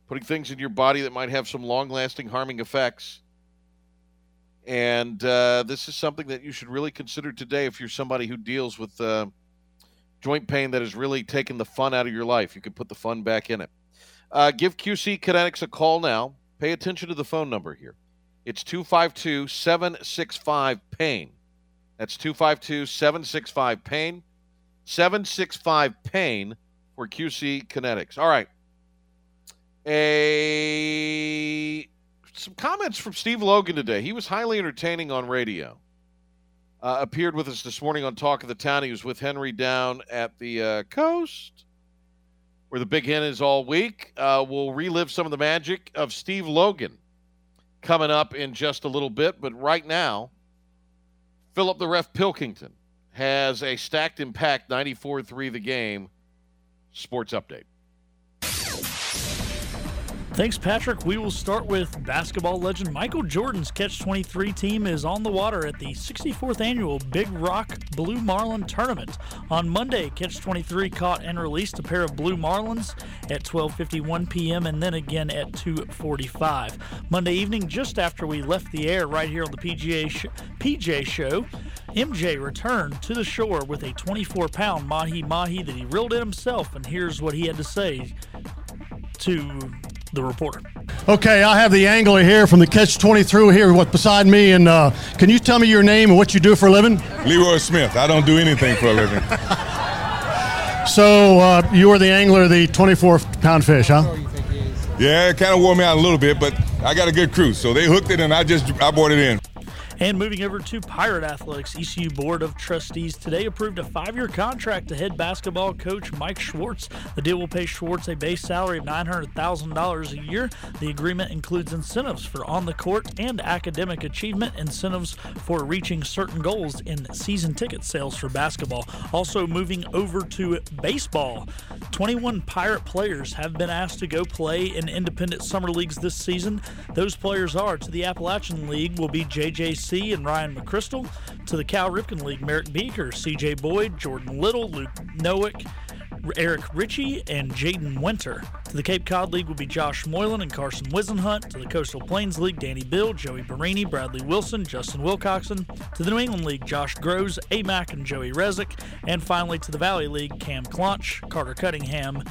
putting things in your body that might have some long lasting harming effects. And uh, this is something that you should really consider today if you're somebody who deals with uh, joint pain that has really taken the fun out of your life. You can put the fun back in it. Uh, give QC Kinetics a call now. Pay attention to the phone number here. It's 252 765 PAIN. That's 252 765 PAIN. 765 PAIN for QC Kinetics. All right. A some comments from Steve Logan today. He was highly entertaining on radio. Uh, appeared with us this morning on Talk of the Town. He was with Henry down at the uh, coast, where the Big Hen is all week. Uh, we'll relive some of the magic of Steve Logan coming up in just a little bit. But right now, Philip the Ref Pilkington has a stacked impact 94 3 the game sports update. Thanks, Patrick. We will start with basketball legend Michael Jordan's Catch 23 team is on the water at the 64th annual Big Rock Blue Marlin Tournament. On Monday, Catch 23 caught and released a pair of blue marlins at 12:51 p.m. and then again at 2:45. Monday evening, just after we left the air right here on the PGA sh- PJ show, MJ returned to the shore with a 24-pound mahi mahi that he reeled in himself, and here's what he had to say to the reporter. Okay, I have the angler here from the Catch 23 here what beside me, and uh, can you tell me your name and what you do for a living? Leroy Smith. I don't do anything for a living. So uh, you are the angler of the 24 pound fish, huh? Yeah, it kind of wore me out a little bit, but I got a good crew, so they hooked it and I just I brought it in. And moving over to Pirate Athletics, ECU Board of Trustees today approved a five year contract to head basketball coach Mike Schwartz. The deal will pay Schwartz a base salary of $900,000 a year. The agreement includes incentives for on the court and academic achievement, incentives for reaching certain goals in season ticket sales for basketball. Also, moving over to baseball, 21 Pirate players have been asked to go play in independent summer leagues this season. Those players are to the Appalachian League will be JJ and Ryan McChrystal. To the Cal Ripken League, Merrick Beaker, CJ Boyd, Jordan Little, Luke Nowick, Eric Ritchie, and Jaden Winter. To the Cape Cod League will be Josh Moylan and Carson Whisenhunt. To the Coastal Plains League, Danny Bill, Joey Barini, Bradley Wilson, Justin Wilcoxon. To the New England League, Josh Groves, Amac, and Joey Rezick. And finally to the Valley League, Cam Clonch, Carter Cuttingham,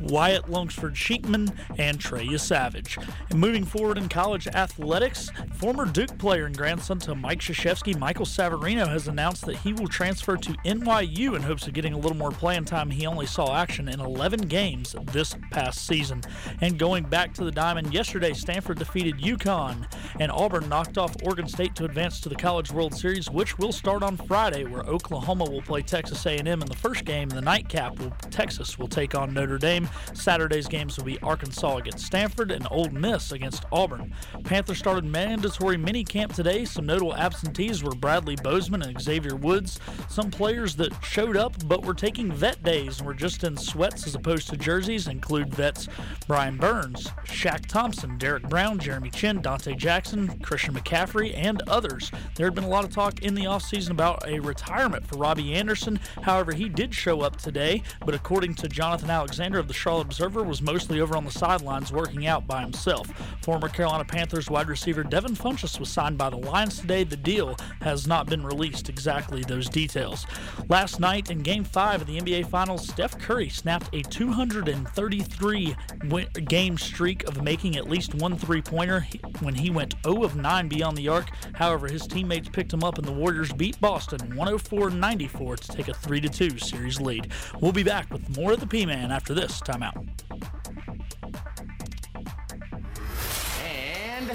Wyatt Lunsford Sheikman, and Treya Savage. And moving forward in college athletics, former Duke player and grandson to Mike Krzyzewski, Michael Savarino, has announced that he will transfer to NYU in hopes of getting a little more playing time. He only saw action in 11 games this past season. And going back to the diamond, yesterday Stanford defeated UConn, and Auburn knocked off Oregon State to advance to the College World Series, which will start on Friday, where Oklahoma will play Texas A&M in the first game. And the nightcap, will, Texas will take on Notre Dame. Saturday's games will be Arkansas against Stanford and Ole Miss against Auburn. Panthers started mandatory mini camp today. Some notable absentees were Bradley Bozeman and Xavier Woods. Some players that showed up but were taking vet days and were just in sweats as opposed to jerseys include vets Brian Burns, Shaq Thompson, Derrick Brown, Jeremy Chinn, Donte Jackson, Christian McCaffrey, and others. There had been a lot of talk in the offseason about a retirement for Robby Anderson. However, he did show up today, but according to Jonathan Alexander of the Charlotte Observer, was mostly over on the sidelines working out by himself. Former Carolina Panthers wide receiver Devin Funchess was signed by the Lions today. The deal has not been released exactly those details. Last night in Game 5 of the NBA Finals, Steph Curry snapped a 233 game streak of making at least one three pointer when he went 0 of 9 beyond the arc. However, his teammates picked him up and the Warriors beat Boston 104 94 to take a 3 2 series lead. We'll be back with more of the P Man after this timeout. And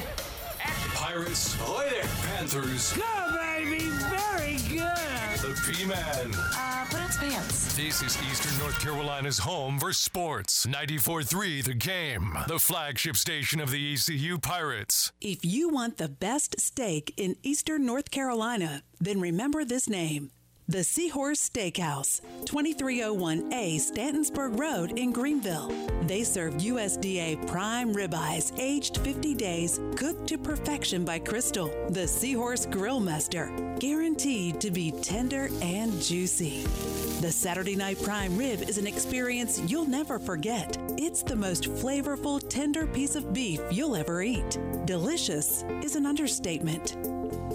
Pirates. Ahoy there. Panthers. Good, baby. Very good. The P-Man. Uh, put its pants. This is Eastern North Carolina's home for sports. 94.3 The Game. The flagship station of the ECU Pirates. If you want the best steak in Eastern North Carolina, then remember this name. The Seahorse Steakhouse, 2301A Stantonsburg Road in Greenville. They serve USDA prime ribeyes aged 50 days, cooked to perfection by Crystal, the Seahorse Grillmaster, guaranteed to be tender and juicy. The Saturday Night Prime Rib is an experience you'll never forget. It's the most flavorful, tender piece of beef you'll ever eat. Delicious is an understatement.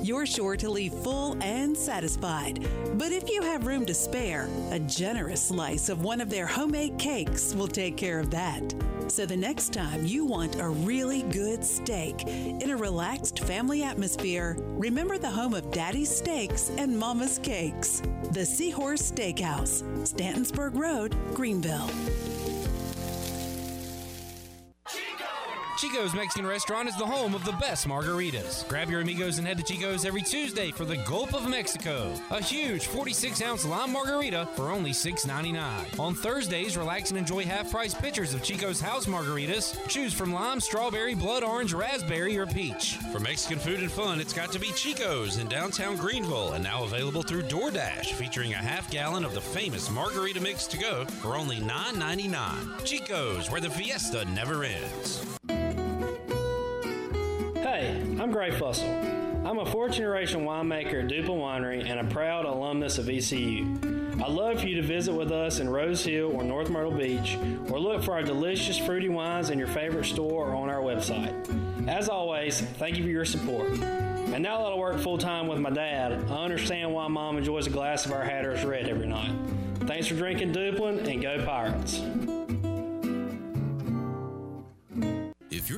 You're sure to leave full and satisfied. But if you have room to spare, a generous slice of one of their homemade cakes will take care of that. So the next time you want a really good steak in a relaxed family atmosphere, remember the home of Daddy's Steaks and Mama's Cakes. The Seahorse Steakhouse, Stantonsburg Road, Greenville. Chico's Mexican Restaurant is the home of the best margaritas. Grab your amigos and head to Chico's every Tuesday for the Gulp of Mexico, a huge 46 ounce lime margarita for only $6.99. On Thursdays, relax and enjoy half price pitchers of Chico's house margaritas. Choose from lime, strawberry, blood orange, raspberry, or peach. For Mexican food and fun, it's got to be Chico's in downtown Greenville and now available through DoorDash, featuring a half gallon of the famous margarita mix to go for only $9.99. Chico's, where the fiesta never ends. I'm Fussell. I'm a fourth generation winemaker at Duplin Winery and a proud alumnus of ECU. I'd love for you to visit with us in Rose Hill or North Myrtle Beach, or look for our delicious fruity wines in your favorite store or on our website. As always, thank you for your support. And now that I work full time with my dad, I understand why mom enjoys a glass of our Hatteras Red every night. Thanks for drinking Duplin and go Pirates.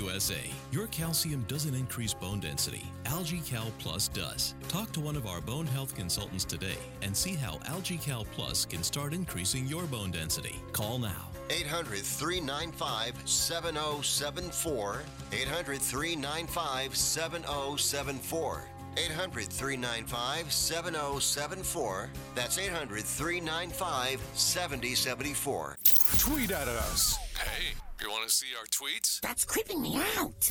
USA. Your calcium doesn't increase bone density, AlgaeCal Plus does. Talk to one of our bone health consultants today and see how AlgaeCal Plus can start increasing your bone density. Call now. 800 395 7074. 800 395 7074. 800 395 7074. That's 800 395 7074. Tweet at us. Hey, you want to see our tweets? That's creeping me out.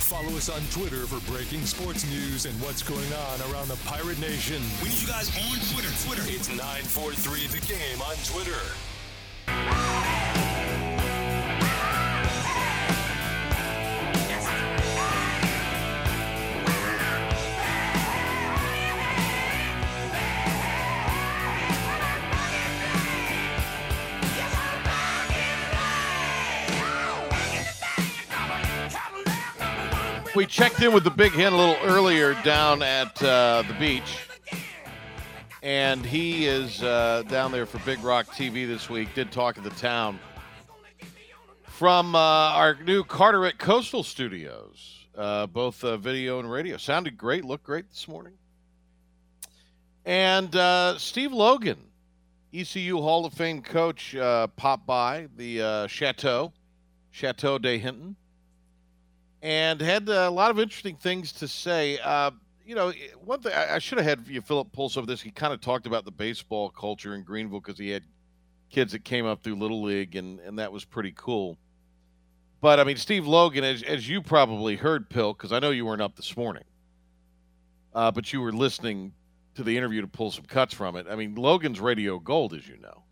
Follow us on Twitter for breaking sports news and what's going on around the Pirate Nation. We need you guys on Twitter. Twitter. It's 943 The Game on Twitter. We checked in with the big hen a little earlier down at uh, the beach, and he is uh, down there for Big Rock TV this week. Did talk of the town from uh, our new Carteret Coastal Studios, uh, both uh, video and radio. Sounded great, looked great this morning. And uh, Steve Logan, ECU Hall of Fame coach, popped by the Chateau, Chateau de Hinton and had a lot of interesting things to say. Uh, you know, one thing I, should have had you Philip Pulse over this. He kind of talked about the baseball culture in Greenville because he had kids that came up through Little League, and, and that was pretty cool. But I mean, Steve Logan, as, as you probably heard, Pill, because I know you weren't up this morning, uh, but you were listening to the interview to pull some cuts from it. I mean, Logan's radio gold, as you know.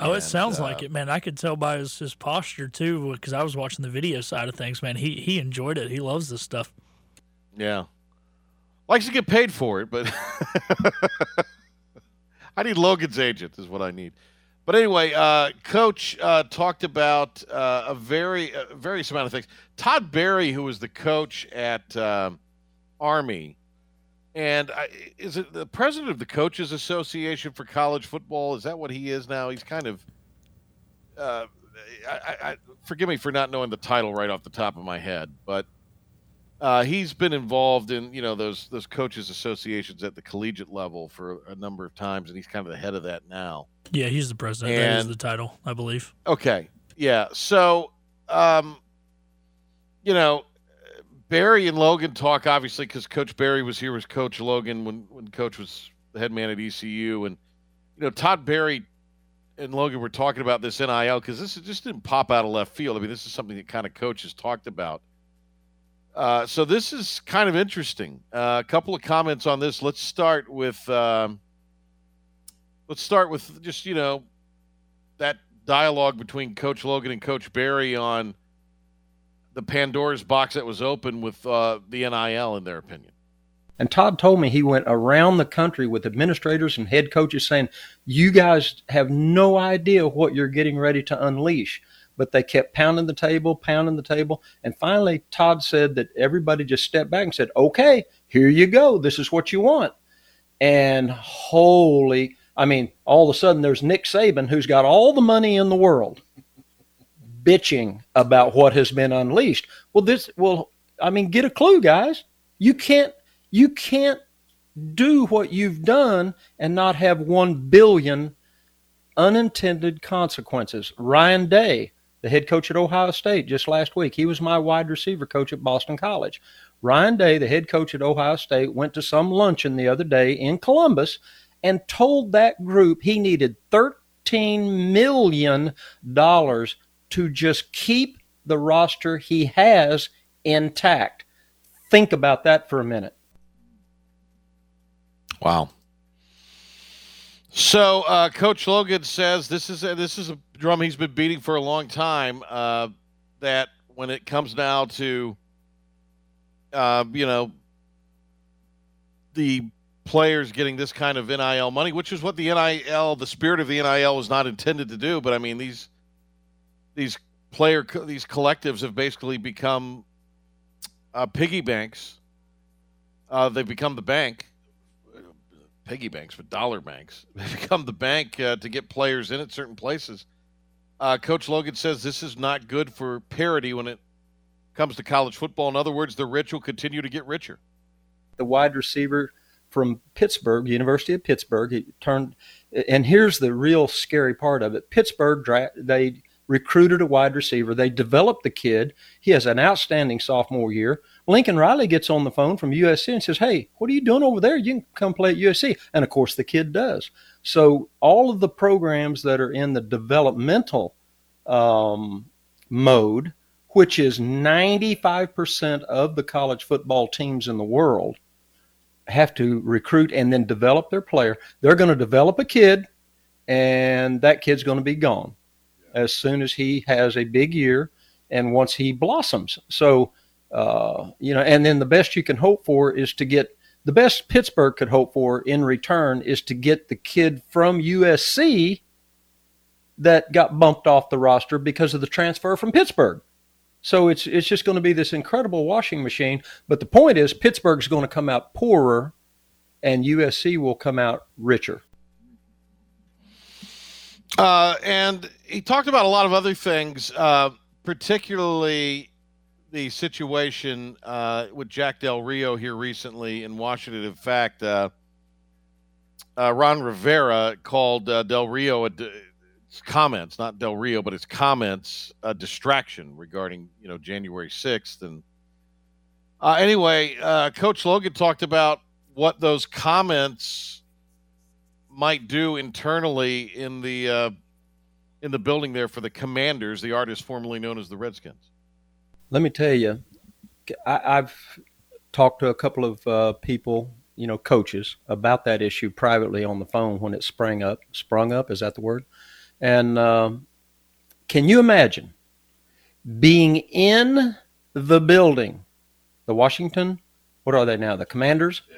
Oh, it And, sounds uh, like it, man. I could tell by his, his posture too, because I was watching the video side of things, man. He he enjoyed it. He loves this stuff. Yeah. Likes to get paid for it, but I need Logan's agent, is what I need. But anyway, uh, Coach uh, talked about uh, a very uh, various amount of things. Todd Berry, who was the coach at um Army, and I, is it the president of the Coaches Association for College Football? Is that what he is now? He's kind of. Uh, I, I, forgive me for not knowing the title right off the top of my head, but uh, he's been involved in you know those those coaches associations at the collegiate level for a number of times, and he's kind of the head of that now. Yeah, he's the president. that is the title, I believe. Okay, yeah. So, um, you know, Berry and Logan talk obviously because Coach Berry was here with Coach Logan when when Coach was the head man at ECU, and you know Todd Berry and Logan were talking about this NIL because this just didn't pop out of left field. I mean, this is something that kind of coaches talked about Uh, so this is kind of interesting. Uh, a couple of comments on this. Let's start with um, let's start with just you know that dialogue between Coach Logan and Coach Berry on the Pandora's box that was open with uh, the NIL, in their opinion. And Todd told me he went around the country with administrators and head coaches saying, You guys have no idea what you're getting ready to unleash. But they kept pounding the table, pounding the table. And finally, Todd said that everybody just stepped back and said, Okay, here you go. This is what you want. And holy, I mean, all of a sudden there's Nick Saban who's got all the money in the world bitching about what has been unleashed. Well, this, well, I mean, get a clue, guys. You can't you can't do what you've done and not have 1 billion unintended consequences. Ryan Day, the head coach at Ohio State just last week, he was my wide receiver coach at Boston College. Ryan Day, the head coach at Ohio State, went to some luncheon the other day in Columbus and told that group he needed $13 million to just keep the roster he has intact. Think about that for a minute. Wow. So, uh, Coach Logan says this is a, this is a drum he's been beating for a long time. Uh, that when it comes now to, uh, you know, the players getting this kind of NIL money, which is what the NIL, the spirit of the NIL, was not intended to do. But I mean, these these player these collectives have basically become uh, piggy banks. Uh, they've become the bank piggy banks, but dollar banks. They've become the bank uh, to get players in at certain places. Uh, Coach Logan says this is not good for parity when it comes to college football. In other words, the rich will continue to get richer. The wide receiver from Pittsburgh, University of Pittsburgh, he turned, and here's the real scary part of it. Pittsburgh, they recruited a wide receiver. They developed the kid. He has an outstanding sophomore year. Lincoln Riley gets on the phone from USC and says, Hey, what are you doing over there? You can come play at USC. And of course, the kid does. So, all of the programs that are in the developmental um, mode, which is 95% of the college football teams in the world, have to recruit and then develop their player. They're going to develop a kid, and that kid's going to be gone as soon as he has a big year and once he blossoms. So, uh, you know, and then the best you can hope for is to get the best Pittsburgh could hope for in return is to get the kid from USC that got bumped off the roster because of the transfer from Pittsburgh. So it's it's just going to be this incredible washing machine. But the point is, Pittsburgh's going to come out poorer, and USC will come out richer. Uh, and he talked about a lot of other things, uh, particularly the situation uh, with Jack Del Rio here recently in Washington. In fact, uh, uh, Ron Rivera called uh, Del Rio a, his comments, not Del Rio, but his comments, a distraction regarding you know January sixth. And anyway, Coach Logan talked about what those comments might do internally in the in the building there for the Commanders, the artist formerly known as the Redskins let me tell you, I, have talked to a couple of uh, people, you know, coaches about that issue privately on the phone when it sprang up. Sprung up, is that the word? And um, can you imagine being in the building, the Washington, what are they now? The Commanders? Yeah.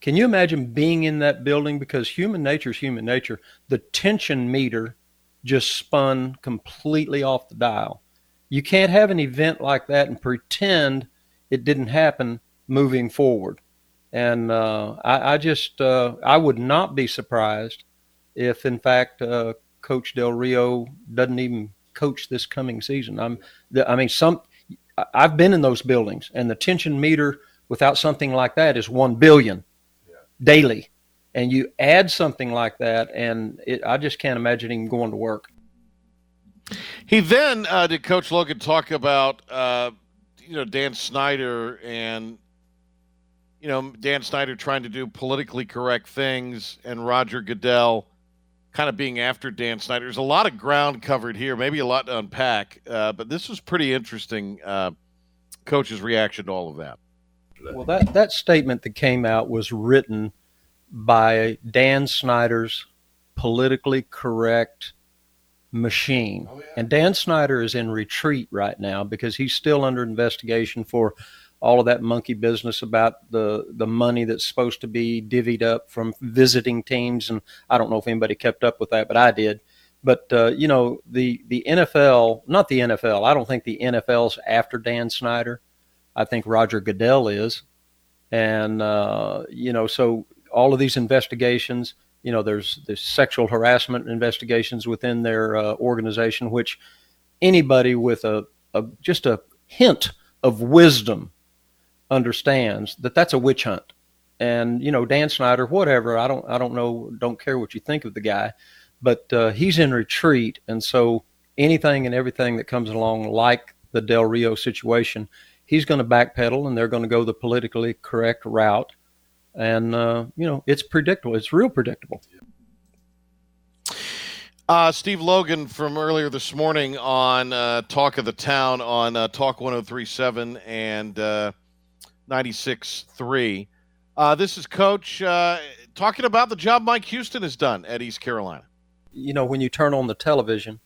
Can you imagine being in that building? Because human nature is human nature. The tension meter just spun completely off the dial you can't have an event like that and pretend it didn't happen moving forward. And uh, I, I, just uh, I would not be surprised if, in fact, uh, Coach Del Rio doesn't even coach this coming season. I'm I mean some I've been in those buildings, and the tension meter without something like that is one billion. Daily. And you add something like that, and it, I just can't imagine him going to work. He then uh, did Coach Logan talk about uh, you know Dan Snyder and you know Dan Snyder trying to do politically correct things and Roger Goodell kind of being after Dan Snyder. There's a lot of ground covered here, maybe a lot to unpack, uh, but this was pretty interesting. Uh, coach's reaction to all of that. Well, that, that statement that came out was written by Dan Snyder's politically correct machine. Oh, yeah. And Dan Snyder is in retreat right now because he's still under investigation for all of that monkey business about the the money that's supposed to be divvied up from visiting teams and I don't know if anybody kept up with that but I did but uh, you know the the NFL not the NFL I don't think the NFL's after Dan Snyder I think Roger Goodell is and uh, you know so all of these investigations you know, there's there's sexual harassment investigations within their uh, organization, which anybody with a, a just a hint of wisdom understands that that's a witch hunt. And you know, Dan Snyder, whatever, I don't I don't know, don't care what you think of the guy, but uh, he's in retreat, and so anything and everything that comes along, like the Del Rio situation, he's going to backpedal, and they're going to go the politically correct route and uh, you know it's predictable. It's real predictable. Uh, Steve Logan from earlier this morning on uh, Talk of the Town on uh, Talk 1037 and uh, 96.3. Uh, this is Coach uh, talking about the job Mike Houston has done at East Carolina. You know, when you turn on the television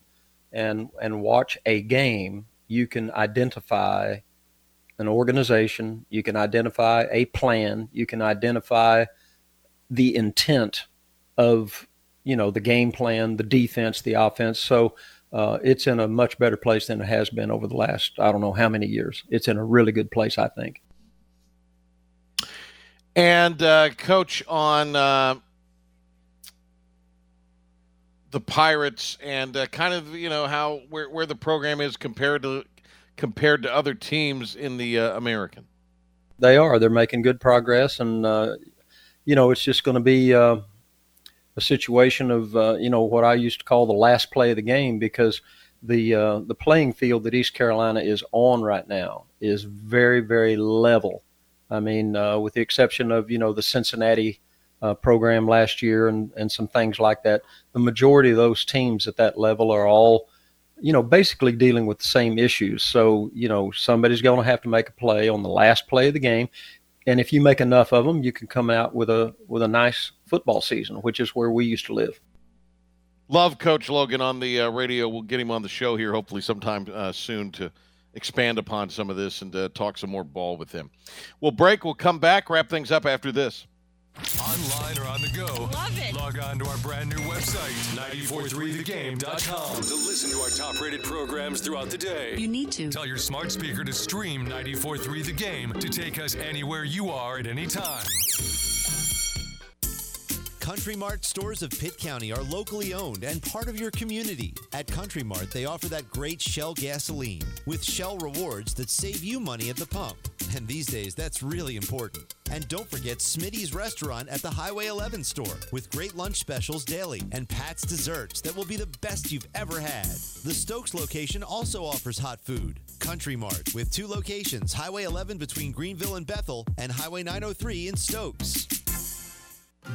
and and watch a game, you can identify an organization, you can identify a plan, you can identify the intent of you know the game plan, the defense, the offense. So uh, it's in a much better place than it has been over the last I don't know how many years. It's in a really good place, I think. And uh, coach on uh, the Pirates and uh, kind of you know how where where the program is compared to compared to other teams in the uh, American? They are. They're making good progress, and uh, you know it's just going to be uh, a situation of uh, you know what I used to call the last play of the game because the uh, the playing field that East Carolina is on right now is very very level. I mean, uh, with the exception of you know the Cincinnati. program last year and, and some things like that. The majority of those teams at that level are all you know, basically dealing with the same issues. So, you know, somebody's going to have to make a play on the last play of the game, and if you make enough of them, you can come out with a with a nice football season, which is where we used to live. Love Coach Logan on the uh, radio. We'll get him on the show here, hopefully sometime uh, soon to expand upon some of this and uh, talk some more ball with him. We'll break. We'll come back. Wrap things up after this. Online or on the go. Love it. Log on to our brand new website, 943thegame.com to listen to our top rated programs throughout the day. You need to. Tell your smart speaker to stream 943 The Game to take us anywhere you are at any time. Country Mart stores of Pitt County are locally owned and part of your community. At Country Mart, they offer that great Shell gasoline with Shell rewards that save you money at the pump. And these days, that's really important. And don't forget Smitty's restaurant at the Highway 11 store with great lunch specials daily and Pat's desserts that will be the best you've ever had. The Stokes location also offers hot food. Country Mart with two locations Highway 11 between Greenville and Bethel and Highway 903 in Stokes.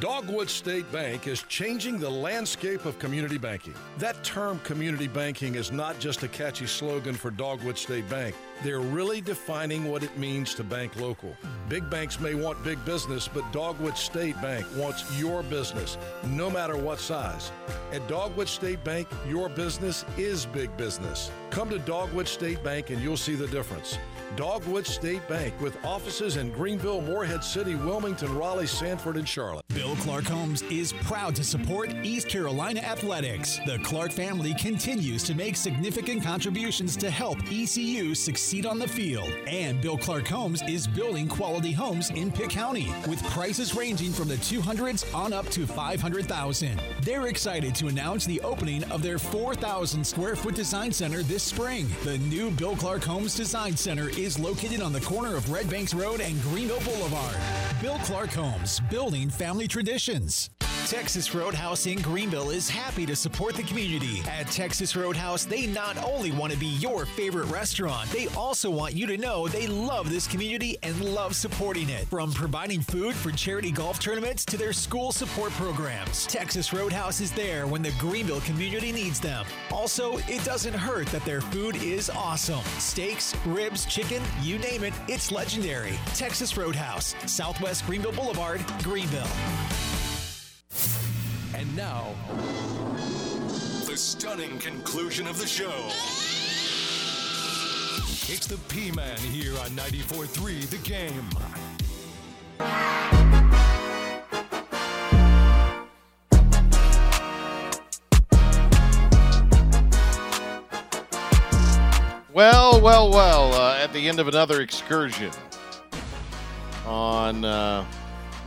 Dogwood State Bank is changing the landscape of community banking. That term community banking is not just a catchy slogan for Dogwood State Bank. They're really defining what it means to bank local. Big banks may want big business, but Dogwood State Bank wants your business, no matter what size. At Dogwood State Bank, your business is big business. Come to Dogwood State Bank and you'll see the difference. Dogwood State Bank with offices in Greenville, Morehead City, Wilmington, Raleigh, Sanford, and Charlotte. Bill Clark Homes is proud to support East Carolina athletics. The Clark family continues to make significant contributions to help ECU succeed on the field. And Bill Clark Homes is building quality homes in Pitt County with prices ranging from the 200s on up to 500,000. They're excited to announce the opening of their 4,000 square foot design center this spring. The new Bill Clark Homes Design Center is located on the corner of Red Banks Road and Greenville Boulevard. Bill Clark Homes, building family traditions. Texas Roadhouse in Greenville is happy to support the community. At Texas Roadhouse, they not only want to be your favorite restaurant, they also want you to know they love this community and love supporting it. From providing food for charity golf tournaments to their school support programs, Texas Roadhouse is there when the Greenville community needs them. Also, it doesn't hurt that their food is awesome. Steaks, ribs, chicken, you name it, it's legendary. Texas Roadhouse, Southwest Greenville Boulevard, Greenville. And now, the stunning conclusion of the show. It's the P Man here on 94.3 The Game. Well, well, well. Uh, at the end of another excursion on uh,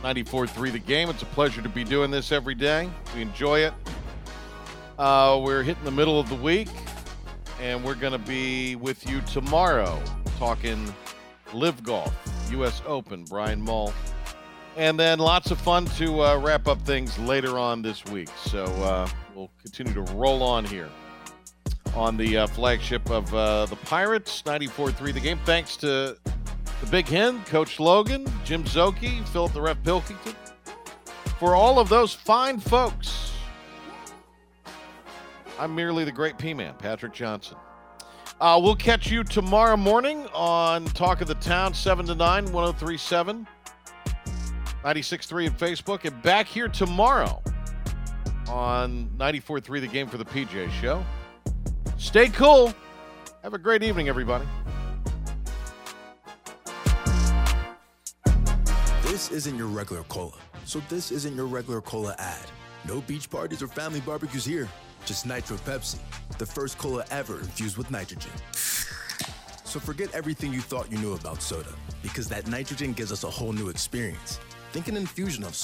94.3 The Game, it's a pleasure to be doing this every day. We enjoy it. Uh, we're hitting the middle of the week, and we're going to be with you tomorrow talking live golf, U.S. Open, Brian Mull. And then lots of fun to uh, wrap up things later on this week. So uh, we'll continue to roll on here on the uh, flagship of uh, the Pirates, 94.3 the game. Thanks to the Big Hen, Coach Logan, Jim Szoke, Philip the Ref Pilkington, for all of those fine folks. I'm merely the great P Man, Patrick Johnson. Uh, we'll catch you tomorrow morning on Talk of the Town, 7 to 9, 1037, 96.3 at Facebook, and back here tomorrow on 94.3 the game for the PJ Show. Stay cool. Have a great evening, everybody. This isn't your regular cola, so this isn't your regular cola ad. No beach parties or family barbecues here. Just Nitro Pepsi, the first cola ever infused with nitrogen. So forget everything you thought you knew about soda, because that nitrogen gives us a whole new experience. Think an infusion of